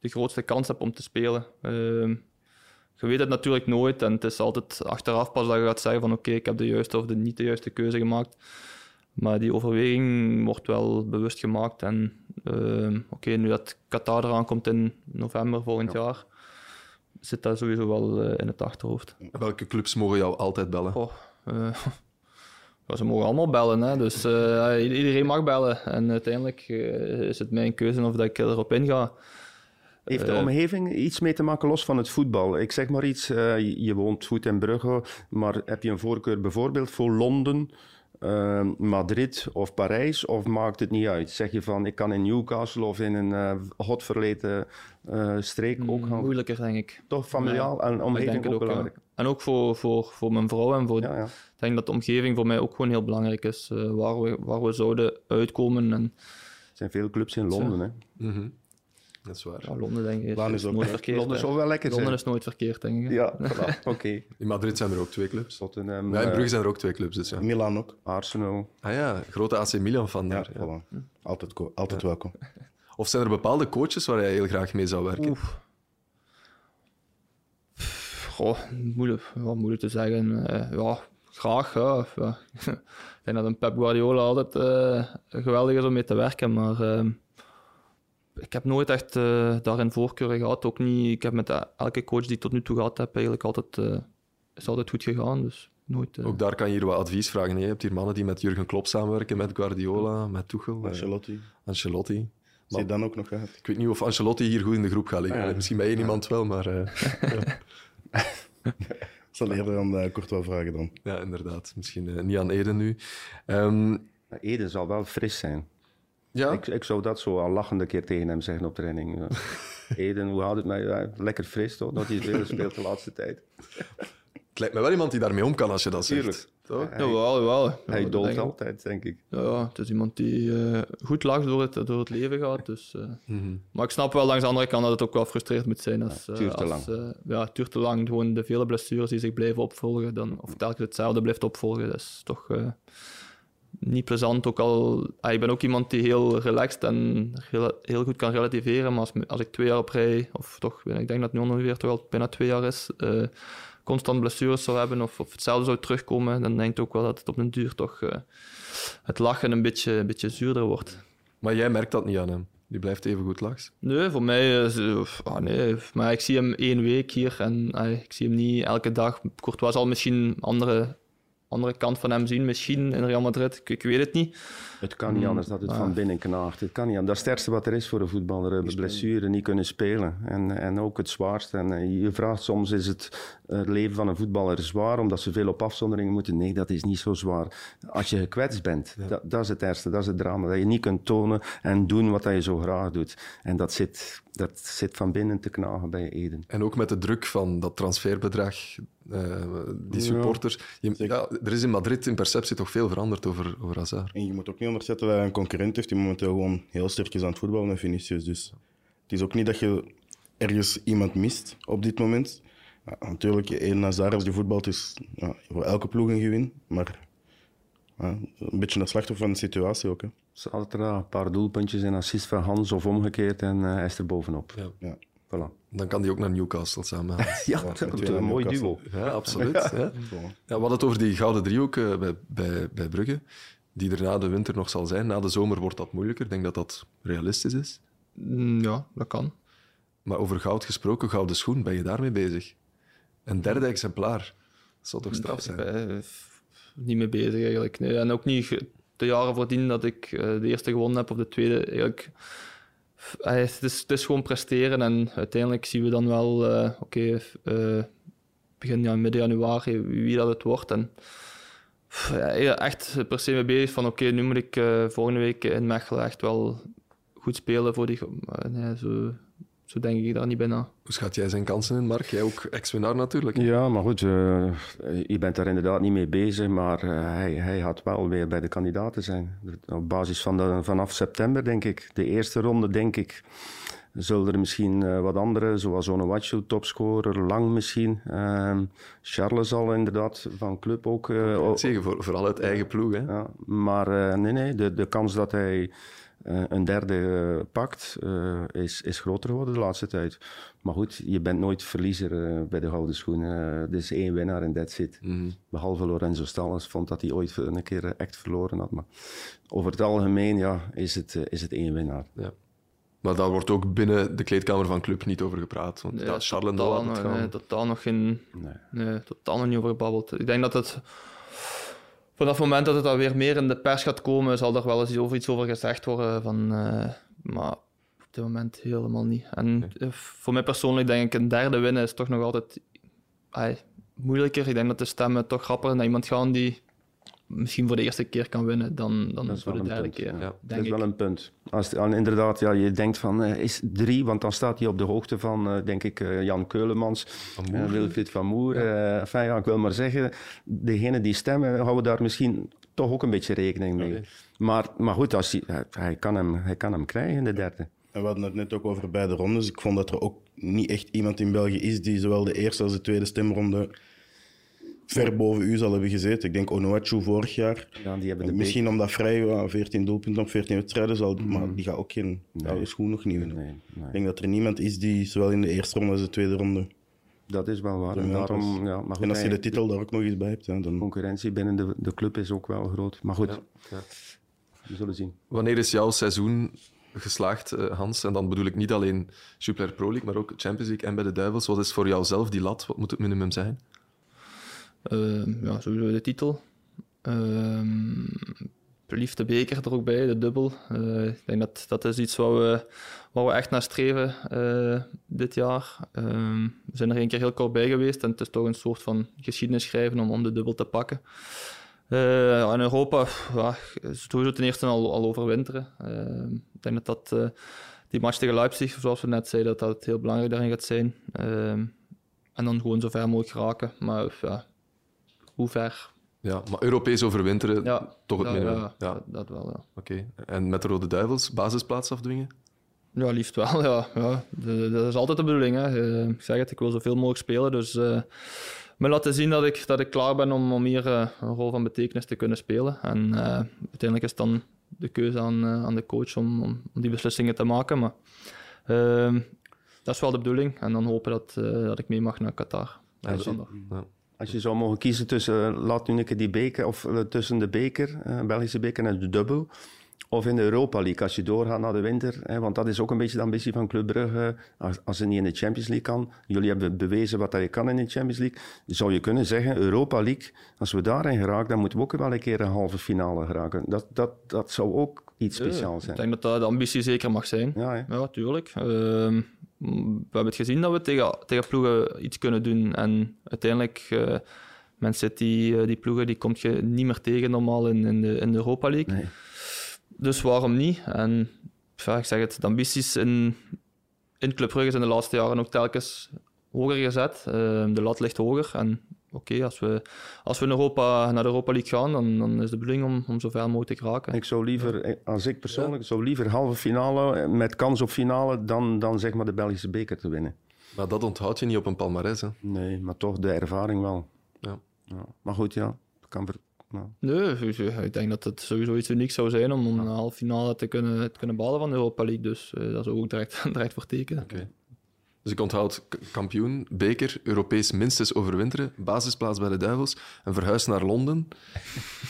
de grootste kans heb om te spelen. Ehm, je weet het natuurlijk nooit en het is altijd achteraf pas dat je gaat zeggen van oké, ik heb de juiste of de niet de juiste keuze gemaakt. Maar die overweging wordt wel bewust gemaakt. En ehm, oké, nu dat Qatar eraan komt in november volgend jaar, zit dat sowieso wel eh, in het achterhoofd. Welke clubs mogen jou altijd bellen? Eh, *laughs* ja, ze mogen allemaal bellen, hè. dus eh, iedereen mag bellen. En uiteindelijk eh, is het mijn keuze of dat ik erop inga. Heeft de Eh, omgeving iets mee te maken los van het voetbal? Ik zeg maar iets, je- je woont goed in Brugge, maar heb je een voorkeur bijvoorbeeld voor Londen, eh, Madrid of Parijs? Of maakt het niet uit? Zeg je van, ik kan in Newcastle of in een eh hot verleten eh, streek ook gaan? Moeilijker, denk ik. Toch familiaal en omgeving ook ook, ja. belangrijk? En ook voor, voor, voor mijn vrouw en voor... Ja, ja. Ik denk dat de omgeving voor mij ook gewoon heel belangrijk is. eh, waar, we, waar we zouden uitkomen. En Er zijn veel clubs in Londen. Hè? Mhm. Dat is waar. ja, Londen, denk ik, Laan is, is ook nooit verkeerd. Londen zou wel lekker Londen zijn. is nooit verkeerd, denk ik. hè. Ja, *laughs* voilà. oké. In Madrid zijn er ook twee clubs. Tottenham, Ja, in eh, Brugge zijn er ook twee clubs, dus ja. Milan ook. Arsenal. Ah ja, grote AC Milan van Ja, daar. ja. voilà. Altijd, altijd welkom. Of zijn er bepaalde coaches waar jij heel graag mee zou werken? Goh, moeilijk, ja, moeilijk te zeggen. Eh, ja, graag. Ja. Ja. *laughs* ik denk dat een Pep Guardiola altijd eh, geweldig is om mee te werken, maar ehm, ik heb nooit echt eh, daarin voorkeuren gehad. Ook niet, ik heb met eh, elke coach die ik tot nu toe gehad heb, eigenlijk altijd, eh, is altijd goed gegaan. Dus nooit, eh, Ook daar kan je hier wat advies vragen. hè. Je hebt hier mannen die met Jurgen Klopp samenwerken, met Guardiola, met Tuchel, Ancelotti. Ancelotti. Zie je dan ook nog uit? Ik weet niet of Ancelotti hier goed in de groep gaat liggen. Ah, ja. Misschien bij één iemand wel, maar eh, *laughs* Ik zal eerder aan uh, kort wel vragen dan. ja, inderdaad. Misschien niet aan Eden nu. Ehm, Maar Eden zal wel fris zijn. Ja, Ik, ik zou dat zo al lachende keer tegen hem zeggen op training. Ja. *laughs* Eden, hoe houdt het mij? Ja, lekker fris toch? Dat hij veel speelt de laatste tijd. het lijkt me wel iemand die daarmee om kan als je dat zegt. Tuurlijk. Toch? Jawel, jawel. Ja, Hij ik. altijd, denk ik. Ja, ja, het is iemand die eh, goed lacht door het, door het leven gaat. Dus, eh. Mhm. Maar ik snap wel langs de andere kant dat het ook wel frustrerend moet zijn. Als, het duurt eh, te als, eh, ja, het duurt te lang. Gewoon de vele blessures die zich blijven opvolgen, dan, of telkens hetzelfde blijft opvolgen, dat is toch eh, niet plezant. Ook al, ah, ik ben ook iemand die heel relaxed en heel, heel goed kan relativeren, maar als, als ik twee jaar op rij, of toch, ik denk dat het nu ongeveer toch al bijna twee jaar is, eh, constant blessures zou hebben of, of hetzelfde zou terugkomen, dan denk ik ook wel dat het op den duur toch eh, het lachen een beetje, een beetje zuurder wordt. Maar jij merkt dat niet aan hem. Die blijft even goed laks. Nee, voor mij is eh, ah, nee, maar ik zie hem één week hier en ik zie hem niet elke dag. Courtois zal misschien andere andere kant van hem zien, misschien in Real Madrid. Ik, ik weet het niet. Het kan niet anders dat het van binnen knaagt. Het kan niet anders. Dat is het ergste wat er is voor een voetballer. Blessure, niet kunnen spelen. En, en ook het zwaarste. En eh, je vraagt soms, is het, het leven van een voetballer zwaar omdat ze veel op afzonderingen moeten? Nee, dat is niet zo zwaar. Als je gekwetst bent, dat, dat is het ergste. Dat is het drama. Dat je niet kunt tonen en doen wat je zo graag doet. En dat zit, dat zit van binnen te knagen bij Eden. En ook met de druk van dat transferbedrag, eh, die supporters. Je- ja, er is in Madrid in perceptie toch veel veranderd over, over Hazard. En je moet ook niet onderzetten dat hij een concurrent heeft die momenteel gewoon heel sterk is aan het voetballen met Vinicius. Dus het is ook niet dat je ergens iemand mist op dit moment. Ja, natuurlijk, één Hazard als die voetbalt is ja, voor elke ploeg een gewin. Maar ja, een beetje een slachtoffer van de situatie ook. Hè. Zaterdag een paar doelpuntjes en assist van Hans of omgekeerd en eh, hij is er bovenop. Ja. Ja. Voilà. Dan kan die ook naar Newcastle samen. *laughs* Ja, dat is een mooi duo. Ja, absoluut. Ja. Ja, we hadden het over die gouden driehoek eh, bij, bij, bij Brugge, die er na de winter nog zal zijn. Na de zomer wordt dat moeilijker. Ik denk dat dat realistisch is. Mm, Ja, dat kan. Maar over goud gesproken, gouden schoen, ben je daarmee bezig? Een derde exemplaar. Dat zou toch straf zijn? Eh, niet mee bezig eigenlijk. Nee, en ook niet jaren voordien dat ik eh, de eerste gewonnen heb of de tweede. Eigenlijk, het, is, het is gewoon presteren en uiteindelijk zien we dan wel, eh, oké, eh, begin januari, wie dat het wordt. En, ja, echt per se mee bezig van oké, nu moet ik volgende week in Mechelen echt wel goed spelen voor die. Zo, zo denk ik daar niet bij na. Hoe schat jij zijn kansen in, Mark? Jij ook ex-winnaar natuurlijk. Ja, maar goed, eh, je bent daar inderdaad niet mee bezig, maar eh, hij, hij had wel weer bij de kandidaten zijn. Op basis van de, vanaf september, denk ik. De eerste ronde, denk ik, zullen er misschien eh, wat andere, zoals Onuachu, topscorer, Lang misschien. Ehm, Charles zal inderdaad van club ook... eh, o- Zeg, voor, vooral uit eigen ploeg. Hè? ja, maar eh, nee, nee, de, de kans dat hij eh, een derde eh, pakt eh, is, is groter geworden de laatste tijd. Maar goed, je bent nooit verliezer bij de Gouden Schoen. Eh, er is één winnaar en that's it. Behalve Lorenzo Stalles vond dat hij ooit een keer echt verloren had. Maar over het algemeen ja, is, het, is het één winnaar. Ja. Maar daar wordt ook binnen de kleedkamer van club niet over gepraat. Want ja, Charles en totaal, het nee, totaal nog geen... Nee. Nee, totaal nog niet over gebabbeld. Ik denk dat het... Vanaf het moment dat het dan weer meer in de pers gaat komen, zal er wel eens over iets over gezegd worden. Van, eh, maar op dit moment helemaal niet. En eh, voor mij persoonlijk denk ik, een derde winnen is toch nog altijd moeilijker. Ik denk dat de stemmen toch grappiger naar iemand gaan die misschien voor de eerste keer kan winnen dan, dan Dat is voor wel de een derde punt. keer. ja. Ja, dat denk is wel ik. een punt. Als het- en inderdaad, ja, je denkt van, eh, is drie, want dan staat hij op de hoogte van, eh, denk ik, eh, Jan Keulemans, en Wilfried van Moer. Enfin, ja, ik wil maar zeggen, degenen die stemmen, houden daar misschien toch ook een beetje rekening mee. Maar, maar goed, als hij, hij, hij kan hem, hij kan hem krijgen in de derde. En we hadden het net ook over beide rondes. Ik vond dat er ook niet echt iemand in België is die zowel de eerste als de tweede stemronde ver boven u zal hebben gezeten. Ik denk Onuachu vorig jaar. Ja, die hebben de Misschien omdat Vrij ja, 14 doelpunten op 14 wedstrijden zal, maar die gaat ook geen oude schoen nog niet winnen. Nee, nee. Ik denk dat er niemand is die zowel in de eerste ronde als de tweede ronde. Dat is wel waar. En, daarom, ja, maar goed, en als je de titel daar ook nog eens bij hebt, ja, dan concurrentie binnen de, de club is ook wel groot. Maar goed, Ja. we zullen zien. Wanneer is jouw seizoen geslaagd, eh, Hans? En dan bedoel ik niet alleen Jupiler Pro League, maar ook Champions League en bij de Duivels. Wat is voor jou zelf die lat? Wat moet het minimum zijn? Ehm, ja, sowieso de titel. Ehm liefst de beker er ook bij, de dubbel. Eh, ik denk dat dat is iets wat we, wat we echt naar streven eh, dit jaar. Ehm, we zijn er een keer heel kort bij geweest en het is toch een soort van geschiedenis schrijven om, om de dubbel te pakken. Eh, in Europa, ja, sowieso ten eerste al, al overwinteren. Ik denk dat dat, die match tegen Leipzig, zoals we net zeiden, dat dat heel belangrijk daarin gaat zijn. En dan gewoon zo ver mogelijk geraken. Maar ja, hoe ver? Ja, maar Europees overwinteren, Ja, toch het minimum. Ja, Ja, Dat, dat wel, ja. oké. En met de Rode Duivels, basisplaats afdwingen? Ja, liefst wel, ja. ja. Dat is altijd de bedoeling, hè. Eh, Ik zeg het, ik wil zoveel mogelijk spelen, dus... eh me laten zien dat ik, dat ik klaar ben om, om hier eh, een rol van betekenis te kunnen spelen. En uiteindelijk is dan de keuze aan, aan de coach om, om, die beslissingen te maken. Maar dat is wel de bedoeling. En dan hopen dat, dat ik mee mag naar Qatar. Ja. Als je zou mogen kiezen tussen, eh, laat keer die beker, of eh, tussen de beker, eh, Belgische beker en de dubbel, Of in de Europa League, als je doorgaat naar de winter. Hè, want dat is ook een beetje de ambitie van Club Brugge. Als, als ze niet in de Champions League kan. Jullie hebben bewezen wat dat je kan in de Champions League. Zou je kunnen zeggen, Europa League, als we daarin geraken, dan moeten we ook wel een keer een halve finale geraken. Dat, dat, dat zou ook iets speciaals Ik zijn. denk dat dat de ambitie zeker mag zijn. Ja. Ja, tuurlijk. We hebben het gezien dat we tegen, tegen ploegen iets kunnen doen. En uiteindelijk, eh Man City, eh, die ploegen, die komt je niet meer tegen normaal in, in, de, in de Europa League. Nee. Dus waarom niet? En ja, ik zeg het, de ambities in, in Club Brugge zijn de laatste jaren ook telkens hoger gezet. Ehm, de lat ligt hoger. En oké, als, we, als we in Europa, naar de Europa League gaan, dan, dan is de bedoeling om, om zo ver mogelijk te geraken. Ik zou liever, eh, als ik persoonlijk, zou liever halve finale eh, met kans op finale dan, dan zeg maar de Belgische beker te winnen. Maar dat onthoud je niet op een palmarès. Hè. Nee, maar toch de ervaring wel. Ja. Ja. Maar goed, ja. dat Kan ver, nou. Nee, ik denk dat het sowieso iets unieks zou zijn om, om een halve finale te kunnen, te kunnen behalen van de Europa League. Dus eh, zou ik ook direct, *laughs* direct voor tekenen. Oké. Dus ik onthoud kampioen, beker, Europees minstens overwinteren, basisplaats bij de Duivels en verhuis naar Londen.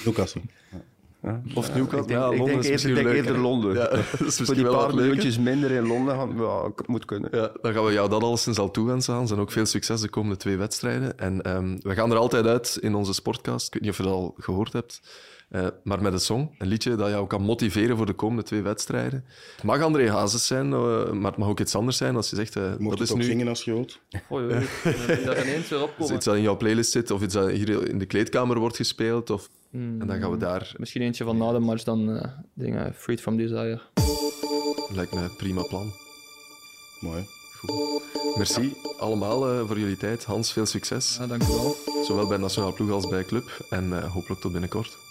Newcastle. Of Newcastle. Ik denk, ja, ik Londen denk is eerder, leuk, eerder? Londen. Ja, *laughs* dat is Voor misschien die wel paar minder in Londen gaan, ja, moet kunnen. Ja, dan gaan we jou dat alleszins al toewensen, Hans. En ook veel succes de komende twee wedstrijden. En ehm, we gaan er altijd uit in onze sportcast. Ik weet niet of je dat al gehoord hebt. Eh, maar met een song, een liedje dat jou kan motiveren voor de komende twee wedstrijden. Het mag André Hazes zijn, eh, maar het mag ook iets anders zijn als je zegt... eh, Mocht dat het is ook nu zingen als je wilt. Oei, oei. Dat ineens weer opkomen. iets dat in jouw playlist zit, of iets dat hier in de kleedkamer wordt gespeeld. Of, Hmm. en dan gaan we daar... Misschien eentje van na de match dan eh, dingen Freed from Desire. Lijkt me een prima plan. Mooi. Merci allemaal eh, voor jullie tijd. Hans, veel succes. Ja, dank u wel. Zowel bij Nationaal Ploeg als bij Club. En eh, hopelijk tot binnenkort.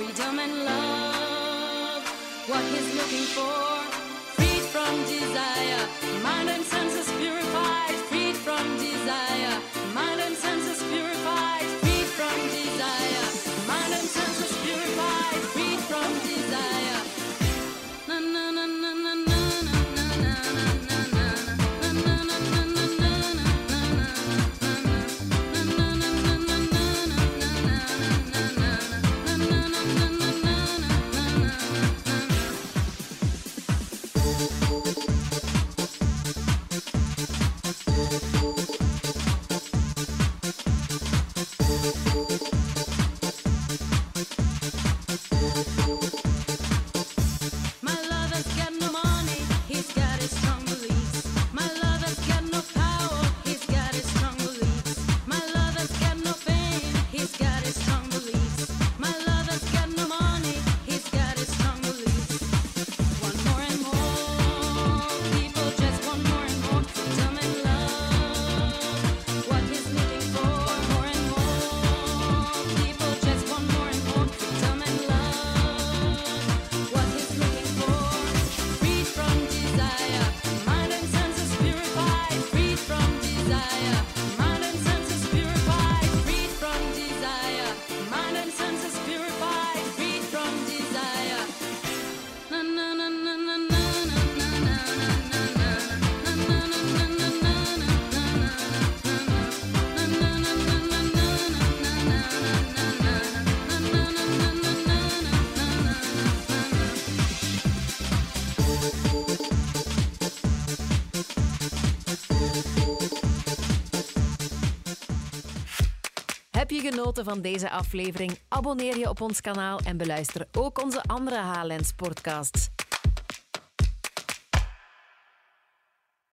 freedom and love what he's looking for. Freed from desire, mind and senses genoten van deze aflevering? Abonneer je op ons kanaal en beluister ook onze andere HLN Sportcasts.